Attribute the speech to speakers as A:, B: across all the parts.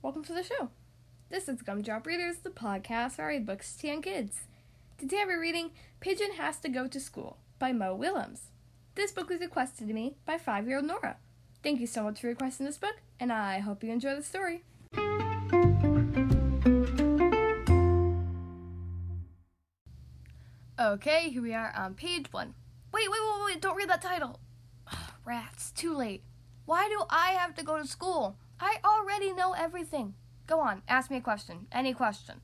A: welcome to the show. This is Gumdrop Readers, the podcast I read books to young kids. Today we're reading Pigeon Has to Go to School by Mo Willems. This book was requested to me by five year old Nora. Thank you so much for requesting this book, and I hope you enjoy the story. Okay, here we are on page one. Wait, wait, wait, wait, don't read that title. Rats, too late. Why do I have to go to school? I already know everything. Go on, ask me a question. Any question.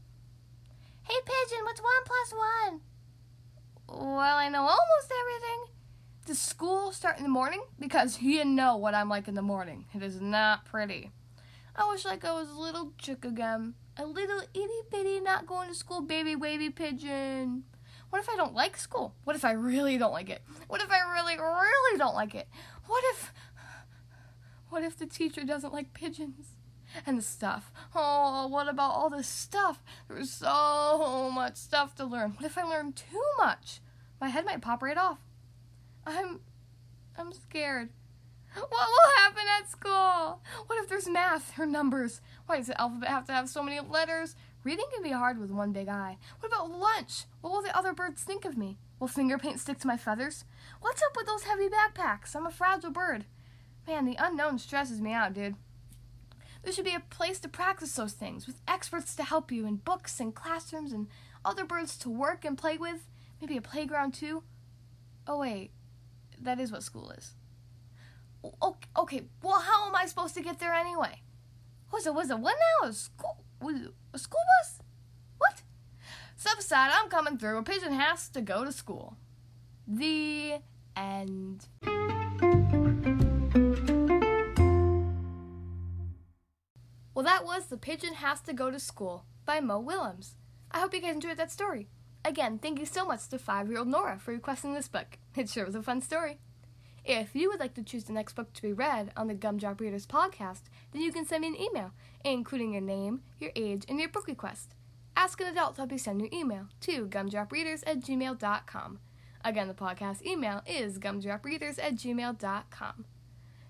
A: Hey, Pigeon, what's one plus one? Well, I know almost everything. Does school start in the morning? Because you know what I'm like in the morning. It is not pretty. I wish like I was a little chick again. A little itty bitty not going to school baby wavy pigeon. What if I don't like school? What if I really don't like it? What if I really, really don't like it? What if. What if the teacher doesn't like pigeons? And the stuff. Oh, what about all this stuff? There's so much stuff to learn. What if I learn too much? My head might pop right off. I'm. I'm scared. What will happen at school? What if there's math or numbers? Why does the alphabet have to have so many letters? Reading can be hard with one big eye. What about lunch? What will the other birds think of me? Will finger paint stick to my feathers? What's up with those heavy backpacks? I'm a fragile bird. Man, the unknown stresses me out, dude. There should be a place to practice those things, with experts to help you, and books and classrooms and other birds to work and play with. Maybe a playground too. Oh, wait. That is what school is. Okay, well, how am I supposed to get there anyway? Was it, was it what now? A school, a school bus? What? Step aside, I'm coming through. A pigeon has to go to school. The end. The Pigeon Has to Go to School by Mo Willems. I hope you guys enjoyed that story. Again, thank you so much to five year old Nora for requesting this book. It sure was a fun story. If you would like to choose the next book to be read on the Gumdrop Readers podcast, then you can send me an email, including your name, your age, and your book request. Ask an adult to help you send your email to gumdropreaders at gmail.com. Again, the podcast email is gumdropreaders at gmail.com.